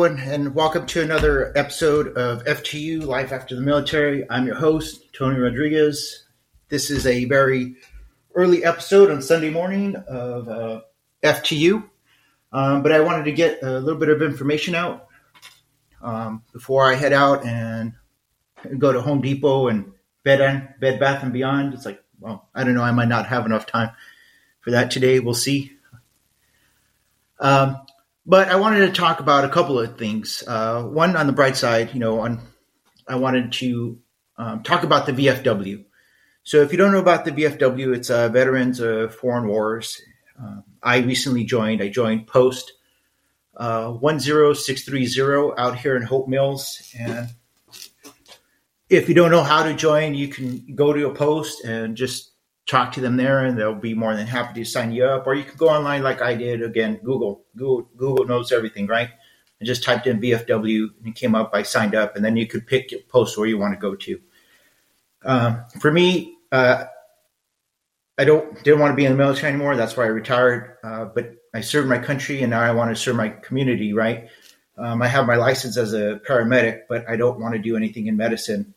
Everyone, and welcome to another episode of FTU Life After the Military. I'm your host, Tony Rodriguez. This is a very early episode on Sunday morning of uh, FTU, um, but I wanted to get a little bit of information out um, before I head out and go to Home Depot and Bed and Bed Bath and Beyond. It's like, well, I don't know. I might not have enough time for that today. We'll see. Um, but I wanted to talk about a couple of things. Uh, one on the bright side, you know, on I wanted to um, talk about the VFW. So if you don't know about the VFW, it's uh, Veterans of Foreign Wars. Uh, I recently joined. I joined Post uh, 10630 out here in Hope Mills. And if you don't know how to join, you can go to a post and just talk to them there, and they'll be more than happy to sign you up. Or you can go online like I did. Again, Google. Google, Google knows everything, right? I just typed in VFW and it came up. I signed up, and then you could pick your post where you want to go to. Um, for me, uh, I don't didn't want to be in the military anymore. That's why I retired. Uh, but I served my country, and now I want to serve my community. Right? Um, I have my license as a paramedic, but I don't want to do anything in medicine.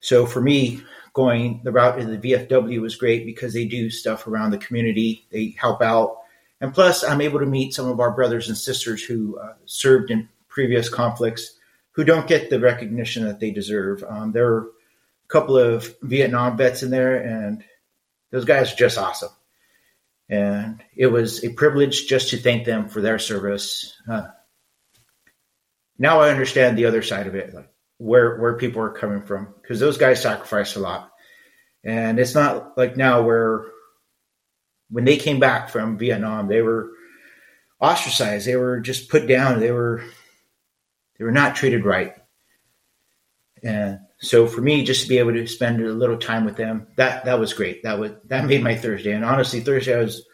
So for me, going the route of the VFW was great because they do stuff around the community. They help out, and plus, I'm able to meet some of our brothers and sisters who uh, served in previous conflicts who don't get the recognition that they deserve. Um, there are a couple of Vietnam vets in there, and those guys are just awesome. And it was a privilege just to thank them for their service. Uh, now I understand the other side of it, like where where people are coming from, because those guys sacrificed a lot. And it's not like now where when they came back from Vietnam, they were ostracized. They were just put down. They were they were not treated right. And so for me, just to be able to spend a little time with them, that that was great. That was that made my Thursday. And honestly, Thursday I was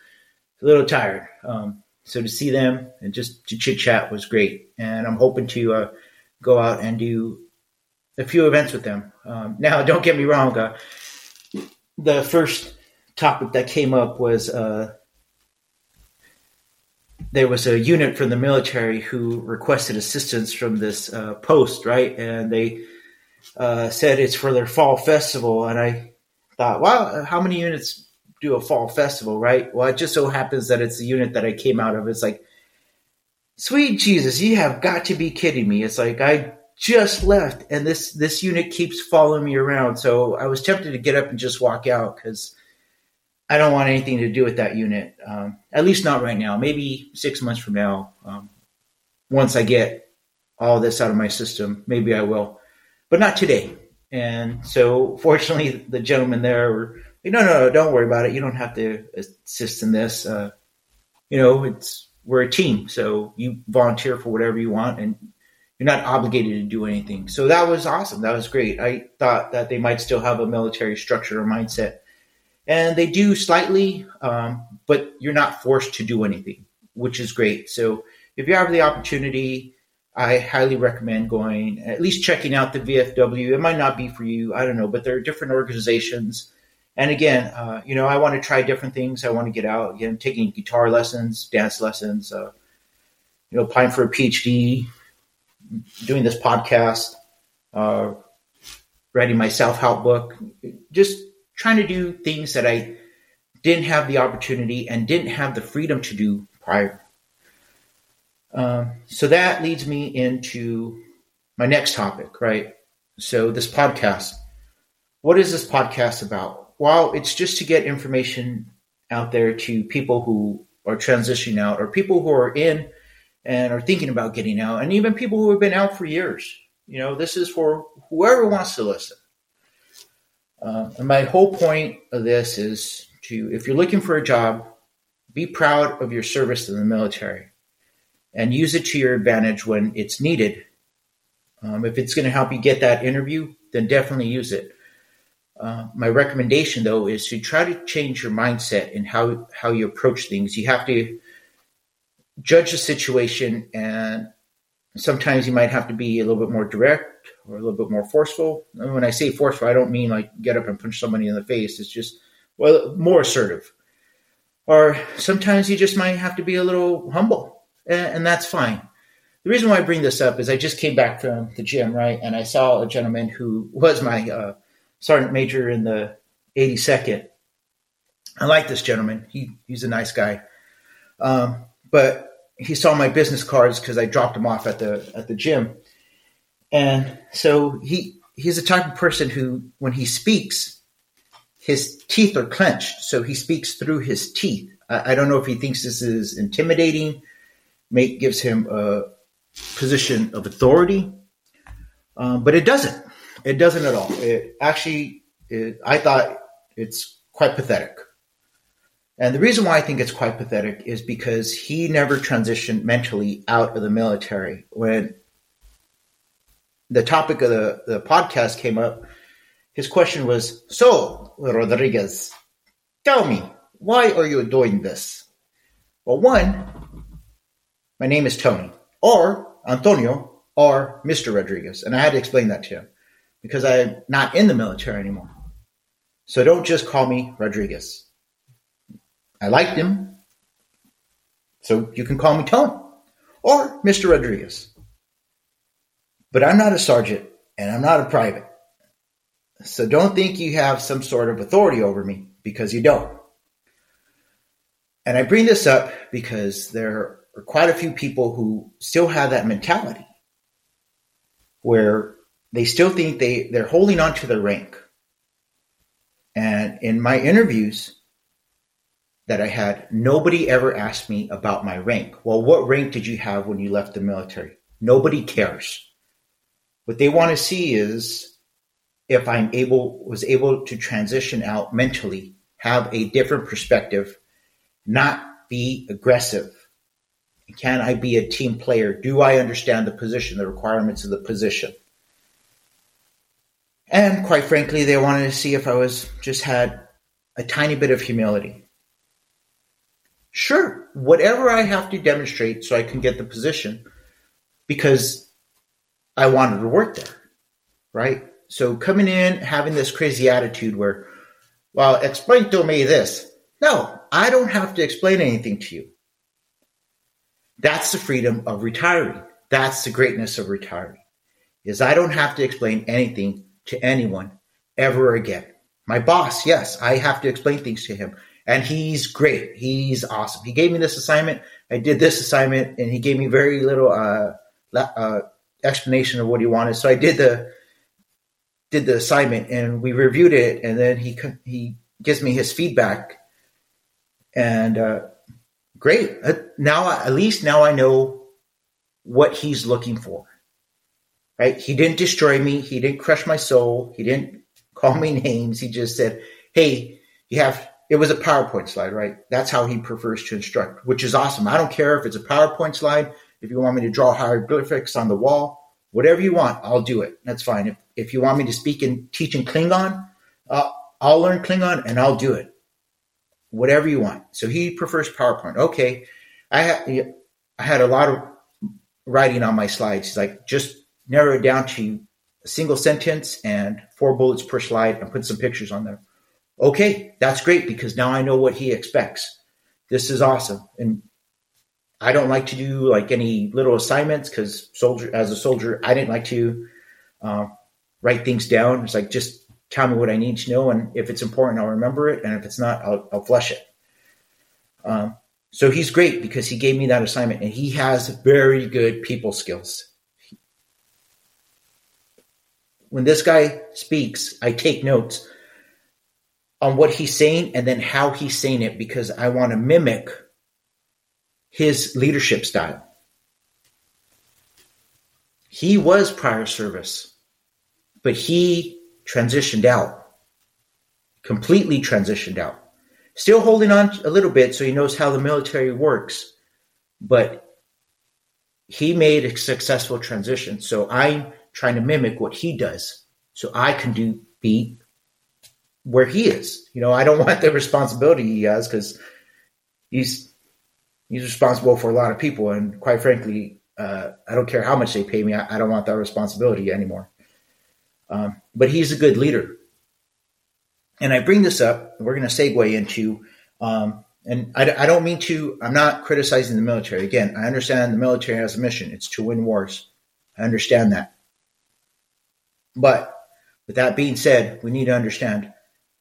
a little tired. Um, so to see them and just to chit chat was great. And I'm hoping to uh, go out and do a few events with them. Um, now, don't get me wrong. Uh, the first topic that came up was uh, there was a unit from the military who requested assistance from this uh, post, right? And they uh, said it's for their fall festival. And I thought, wow, how many units do a fall festival, right? Well, it just so happens that it's the unit that I came out of. It's like, sweet Jesus, you have got to be kidding me. It's like, I just left and this this unit keeps following me around. So i was tempted to get up and just walk out because i don't want anything to do with that unit um, at least not right now. Maybe six months from now um, once i get all this out of my system maybe i will but not today. And so fortunately the gentleman there were like, no no no don't worry about it. You don't have to assist in this uh, you know it's we're a team so you volunteer for whatever you want and you're not obligated to do anything. So that was awesome. That was great. I thought that they might still have a military structure or mindset, and they do slightly, um, but you're not forced to do anything, which is great. So if you have the opportunity, I highly recommend going, at least checking out the VFW. It might not be for you, I don't know, but there are different organizations. And again, uh, you know, I want to try different things. I want to get out again, taking guitar lessons, dance lessons, uh, you know, applying for a PhD, doing this podcast, uh, writing my self help book, just trying to do things that I didn't have the opportunity and didn't have the freedom to do prior. Um, so that leads me into my next topic, right? So, this podcast. What is this podcast about? Well, it's just to get information out there to people who are transitioning out or people who are in and are thinking about getting out, and even people who have been out for years. You know, this is for whoever wants to listen. Uh, and my whole point of this is to, if you're looking for a job, be proud of your service in the military and use it to your advantage when it's needed. Um, if it's going to help you get that interview, then definitely use it. Uh, my recommendation, though, is to try to change your mindset and how how you approach things. You have to judge the situation and sometimes you might have to be a little bit more direct or a little bit more forceful. And when I say forceful, I don't mean like get up and punch somebody in the face. It's just well more assertive. Or sometimes you just might have to be a little humble, and, and that's fine. The reason why I bring this up is I just came back from the gym, right? And I saw a gentleman who was my uh, sergeant major in the 82nd. I like this gentleman. He he's a nice guy. Um, but he saw my business cards because I dropped them off at the at the gym, and so he he's the type of person who, when he speaks, his teeth are clenched, so he speaks through his teeth. I, I don't know if he thinks this is intimidating, make gives him a position of authority, um, but it doesn't. It doesn't at all. It actually, it, I thought it's quite pathetic. And the reason why I think it's quite pathetic is because he never transitioned mentally out of the military. When the topic of the, the podcast came up, his question was, So, Rodriguez, tell me, why are you doing this? Well, one, my name is Tony, or Antonio, or Mr. Rodriguez. And I had to explain that to him because I'm not in the military anymore. So don't just call me Rodriguez. I liked him. So you can call me Tony or Mr. Rodriguez. But I'm not a sergeant and I'm not a private. So don't think you have some sort of authority over me because you don't. And I bring this up because there are quite a few people who still have that mentality where they still think they, they're holding on to their rank. And in my interviews that I had, nobody ever asked me about my rank. Well, what rank did you have when you left the military? Nobody cares. What they want to see is if I'm able was able to transition out mentally, have a different perspective, not be aggressive. Can I be a team player? Do I understand the position, the requirements of the position? And quite frankly, they wanted to see if I was just had a tiny bit of humility. Sure, whatever I have to demonstrate so I can get the position, because I wanted to work there, right? So coming in, having this crazy attitude where, well, explain to me this. No, I don't have to explain anything to you. That's the freedom of retiring. That's the greatness of retiring. Is I don't have to explain anything to anyone ever again. My boss, yes, I have to explain things to him. And he's great. He's awesome. He gave me this assignment. I did this assignment and he gave me very little uh, uh, explanation of what he wanted. So I did the did the assignment and we reviewed it, and then he he gives me his feedback, and uh, great. Uh, now at least now I know what he's looking for. Right? He didn't destroy me. He didn't crush my soul. He didn't call me names. He just said, "Hey, you have." It was a PowerPoint slide, right? That's how he prefers to instruct, which is awesome. I don't care if it's a PowerPoint slide if you want me to draw hieroglyphics on the wall, whatever you want, I'll do it. That's fine. If, if you want me to speak and teach in Klingon, uh, I'll learn Klingon and I'll do it. Whatever you want. So he prefers PowerPoint. Okay. I, ha- I had a lot of writing on my slides. He's like, just narrow it down to a single sentence and four bullets per slide and put some pictures on there. Okay, that's great because now I know what he expects. This is awesome. And I don't like to do like any little assignments because soldier as a soldier, I didn't like to uh, write things down. It's like just tell me what I need to know, and if it's important, I'll remember it, and if it's not, I'll, I'll flush it. Um, so he's great because he gave me that assignment, and he has very good people skills. When this guy speaks, I take notes on what he's saying and then how he's saying it because I want to mimic his leadership style. He was prior service, but he transitioned out, completely transitioned out. Still holding on a little bit so he knows how the military works, but he made a successful transition. So I'm trying to mimic what he does so I can do be where he is. You know, I don't want the responsibility he has because he's he's responsible for a lot of people, and quite frankly, uh, I don't care how much they pay me. I, I don't want that responsibility anymore. Um, but he's a good leader, and I bring this up. We're going to segue into um, and I, I don't mean to, I'm not criticizing the military. Again, I understand the military has a mission. It's to win wars. I understand that. But with that being said, we need to understand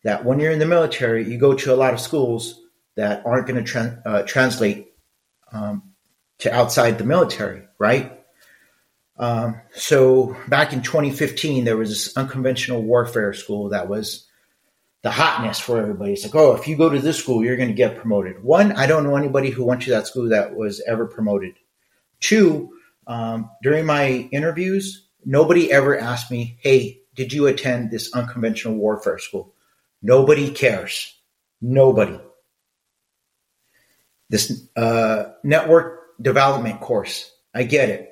that when you're in the military, you go to a lot of schools that aren't going to tra- uh, translate um, to outside the military, right? Um, so back in 2015, there was this unconventional warfare school that was the hotness for everybody. It's like, oh, if you go to this school, you're going to get promoted. One, I don't know anybody who went to that school that was ever promoted. Two, um, during my interviews, nobody ever asked me, hey, did you attend this unconventional warfare school? Nobody cares. Nobody. This uh, network development course, I get it.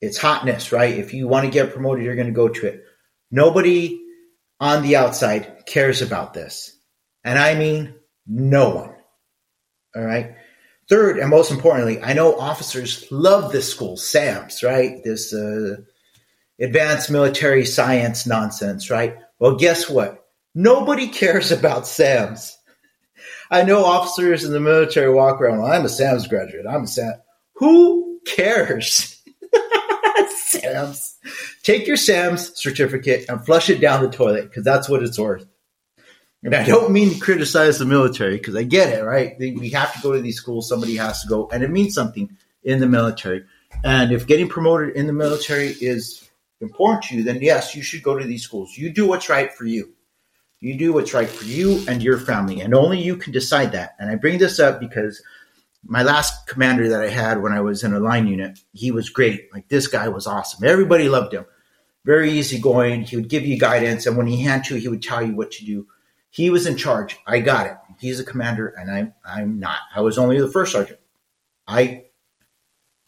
It's hotness, right? If you want to get promoted, you're going to go to it. Nobody on the outside cares about this. And I mean no one. All right. Third, and most importantly, I know officers love this school, SAMS, right? This uh, advanced military science nonsense, right? Well, guess what? Nobody cares about SAMS. I know officers in the military walk around, well, I'm a SAMS graduate. I'm a SAMS. Who cares? SAMS. Take your SAMS certificate and flush it down the toilet because that's what it's worth. And I don't mean to criticize the military because I get it, right? We have to go to these schools. Somebody has to go, and it means something in the military. And if getting promoted in the military is important to you, then yes, you should go to these schools. You do what's right for you. You do what's right for you and your family, and only you can decide that. And I bring this up because my last commander that I had when I was in a line unit, he was great. Like this guy was awesome. Everybody loved him. Very easygoing. He would give you guidance, and when he had to, he would tell you what to do. He was in charge. I got it. He's a commander, and I'm I'm not. I was only the first sergeant. I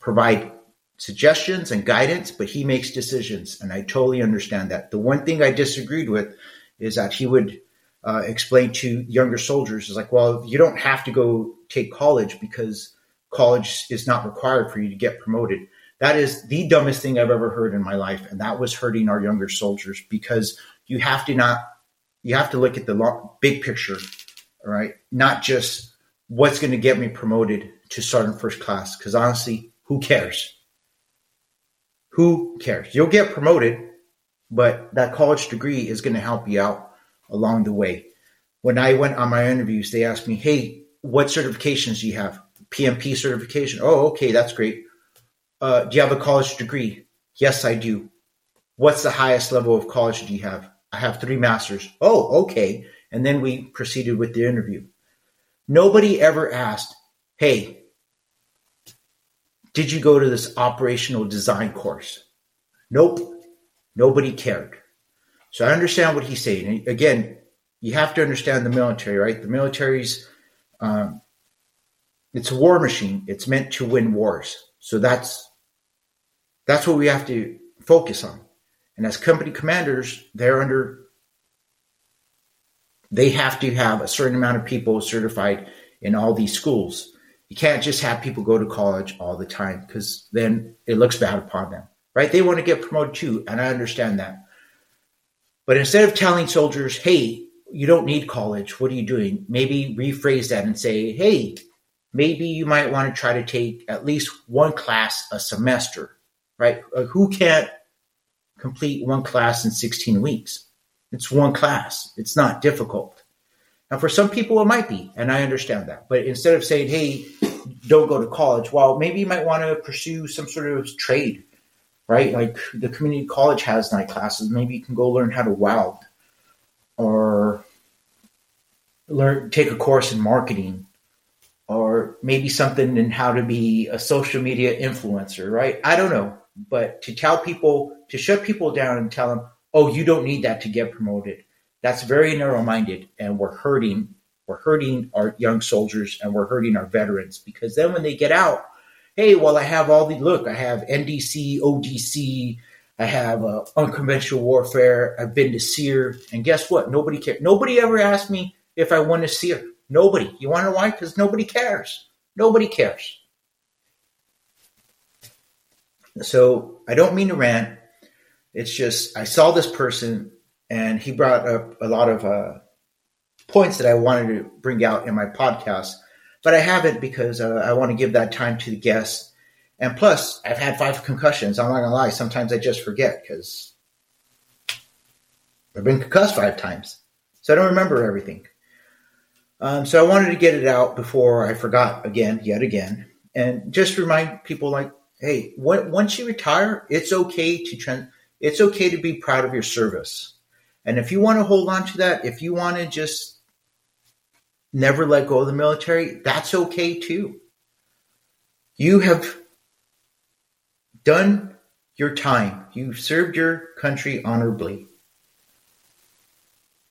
provide suggestions and guidance, but he makes decisions, and I totally understand that. The one thing I disagreed with is that he would uh, explain to younger soldiers is like, well, you don't have to go take college because college is not required for you to get promoted. That is the dumbest thing I've ever heard in my life, and that was hurting our younger soldiers because you have to not you have to look at the long, big picture, all right, not just what's going to get me promoted to sergeant first class. Because honestly, who cares? Who cares? You'll get promoted, but that college degree is going to help you out along the way. When I went on my interviews, they asked me, "Hey, what certifications do you have? PMP certification. Oh, okay, that's great. Uh, do you have a college degree? Yes, I do. What's the highest level of college do you have? I have three masters. Oh, okay. And then we proceeded with the interview. Nobody ever asked, hey, did you go to this operational design course? Nope. Nobody cared. So I understand what he's saying. And again, you have to understand the military, right? The military's um, it's a war machine. It's meant to win wars. So that's that's what we have to focus on. And as company commanders, they're under they have to have a certain amount of people certified in all these schools. You can't just have people go to college all the time because then it looks bad upon them, right? They want to get promoted too, and I understand that. But instead of telling soldiers, hey, you don't need college. What are you doing? Maybe rephrase that and say, hey, maybe you might want to try to take at least one class a semester, right? who can't complete one class in 16 weeks? It's one class. It's not difficult. Now, for some people, it might be, and I understand that. But instead of saying, hey, don't go to college, well, maybe you might want to pursue some sort of trade, right? Like the community college has night classes. Maybe you can go learn how to weld or learn take a course in marketing or maybe something in how to be a social media influencer, right? I don't know. But to tell people, to shut people down and tell them, oh, you don't need that to get promoted, that's very narrow minded. And we're hurting, we're hurting our young soldiers and we're hurting our veterans because then when they get out, hey, well, I have all the look, I have NDC, ODC, I have uh, unconventional warfare. I've been to SERE, and guess what? Nobody cares. Nobody ever asked me if I won to SERE. Nobody. You want to know why? Because nobody cares. Nobody cares. So I don't mean to rant. It's just I saw this person, and he brought up a lot of uh, points that I wanted to bring out in my podcast. But I haven't because uh, I want to give that time to the guests. And plus, I've had five concussions. I'm not gonna lie. Sometimes I just forget because I've been concussed five times, so I don't remember everything. Um, so I wanted to get it out before I forgot again, yet again, and just remind people like, hey, when, once you retire, it's okay to. It's okay to be proud of your service, and if you want to hold on to that, if you want to just never let go of the military, that's okay too. You have done your time. You've served your country honorably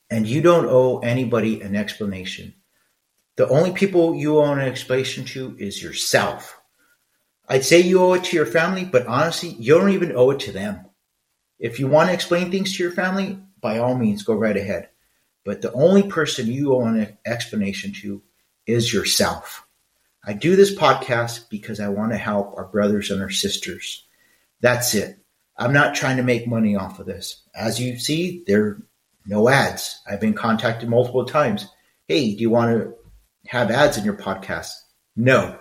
and you don't owe anybody an explanation. The only people you owe an explanation to is yourself. I'd say you owe it to your family, but honestly, you don't even owe it to them. If you want to explain things to your family, by all means, go right ahead. But the only person you owe an explanation to is yourself. I do this podcast because I want to help our brothers and our sisters. That's it. I'm not trying to make money off of this. As you see, there are no ads. I've been contacted multiple times. Hey, do you want to have ads in your podcast? No.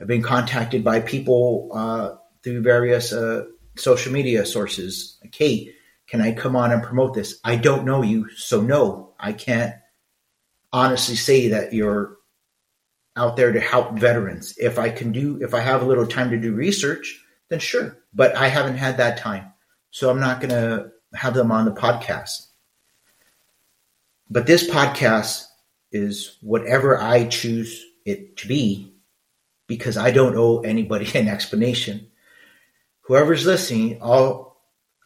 I've been contacted by people uh, through various uh, social media sources. Like, hey, can I come on and promote this? I don't know you, so no, I can't honestly say that you're out there to help veterans. If I can do, if I have a little time to do research, then sure. But I haven't had that time, so I'm not going to have them on the podcast. But this podcast is whatever I choose it to be because I don't owe anybody an explanation. Whoever's listening, I'll,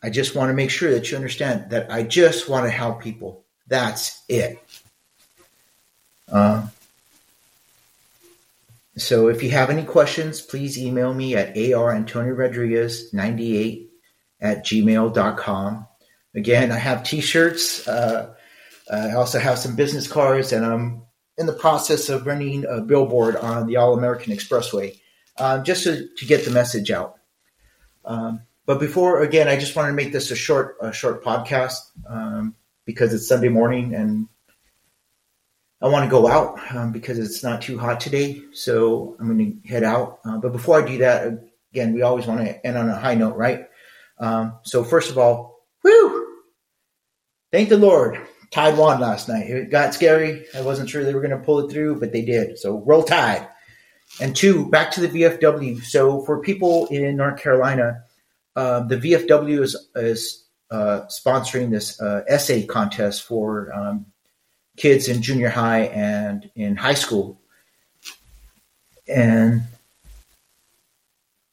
I just want to make sure that you understand that I just want to help people. That's it. Uh, so if you have any questions, please email me at arantoniorodriguez98 at gmail.com. Again, I have t-shirts. Uh, uh, I also have some business cards, and I'm in the process of running a billboard on the All American Expressway um, just to, to, get the message out. Um, but before, again, I just wanted to make this a short, a short podcast um, because it's Sunday morning and I want to go out um, because it's not too hot today. So I'm going to head out. Uh, but before I do that, again, we always want to end on a high note, right? Um, so first of all, whoo! Thank the Lord Tide won last night. It got scary. I wasn't sure they were going to pull it through, but they did. So roll tide. And two, back to the VFW. So for people in North Carolina, uh, the VFW is, is uh, sponsoring this uh, essay contest for um, kids in junior high and in high school. And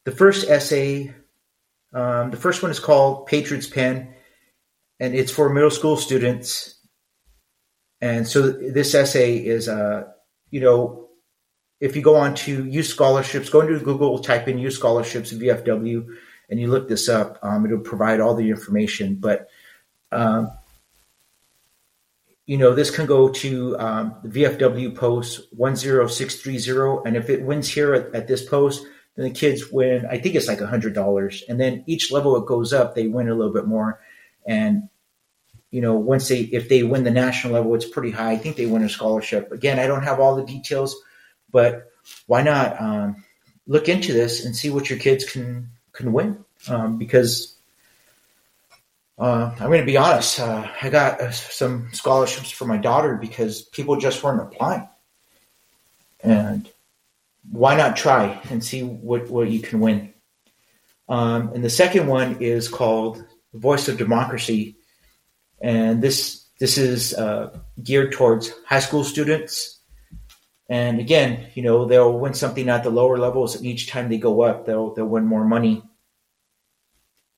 the first essay, um, the first one is called Patriot's Pen, and it's for middle school students. And so this essay is, uh, you know, if you go on to youth scholarships, go into Google, type in youth scholarships VFW, and you look this up. Um, it'll provide all the information. But um, you know, this can go to um, the VFW post one zero six three zero, and if it wins here at, at this post, then the kids win. I think it's like a hundred dollars, and then each level it goes up, they win a little bit more. And you know, once they if they win the national level, it's pretty high. I think they win a scholarship. Again, I don't have all the details, but why not um, look into this and see what your kids can can win? Um, because uh, I'm going to be honest, uh, I got uh, some scholarships for my daughter because people just weren't applying, and why not try and see what what you can win? Um, and the second one is called the Voice of Democracy and this this is uh, geared towards high school students. And again, you know, they'll win something at the lower levels, and each time they go up, they'll they'll win more money.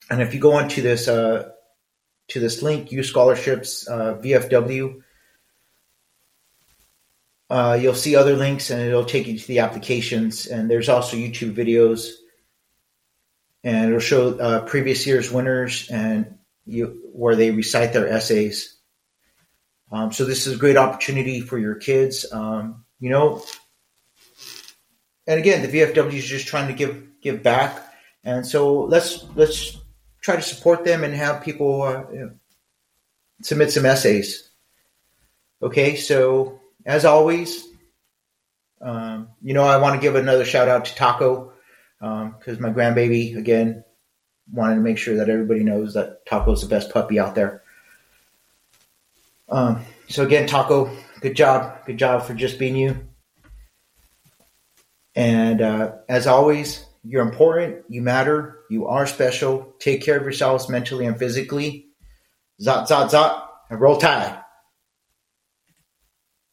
And if you go onto this uh, to this link, U Scholarships uh, VFW, uh, you'll see other links, and it'll take you to the applications. And there's also YouTube videos, and it'll show uh, previous year's winners and you, where they recite their essays. Um, so this is a great opportunity for your kids. Um, you know, and again, the VFW is just trying to give give back, and so let's let's try to support them and have people uh, you know, submit some essays. Okay, so as always, Um, you know, I want to give another shout out to Taco because um, my grandbaby again wanted to make sure that everybody knows that Taco is the best puppy out there. Um, so again, Taco, good job, good job for just being you. And uh, as always, you're important, you matter, you are special. Take care of yourselves mentally and physically. Zot, zot, zot, and roll tide.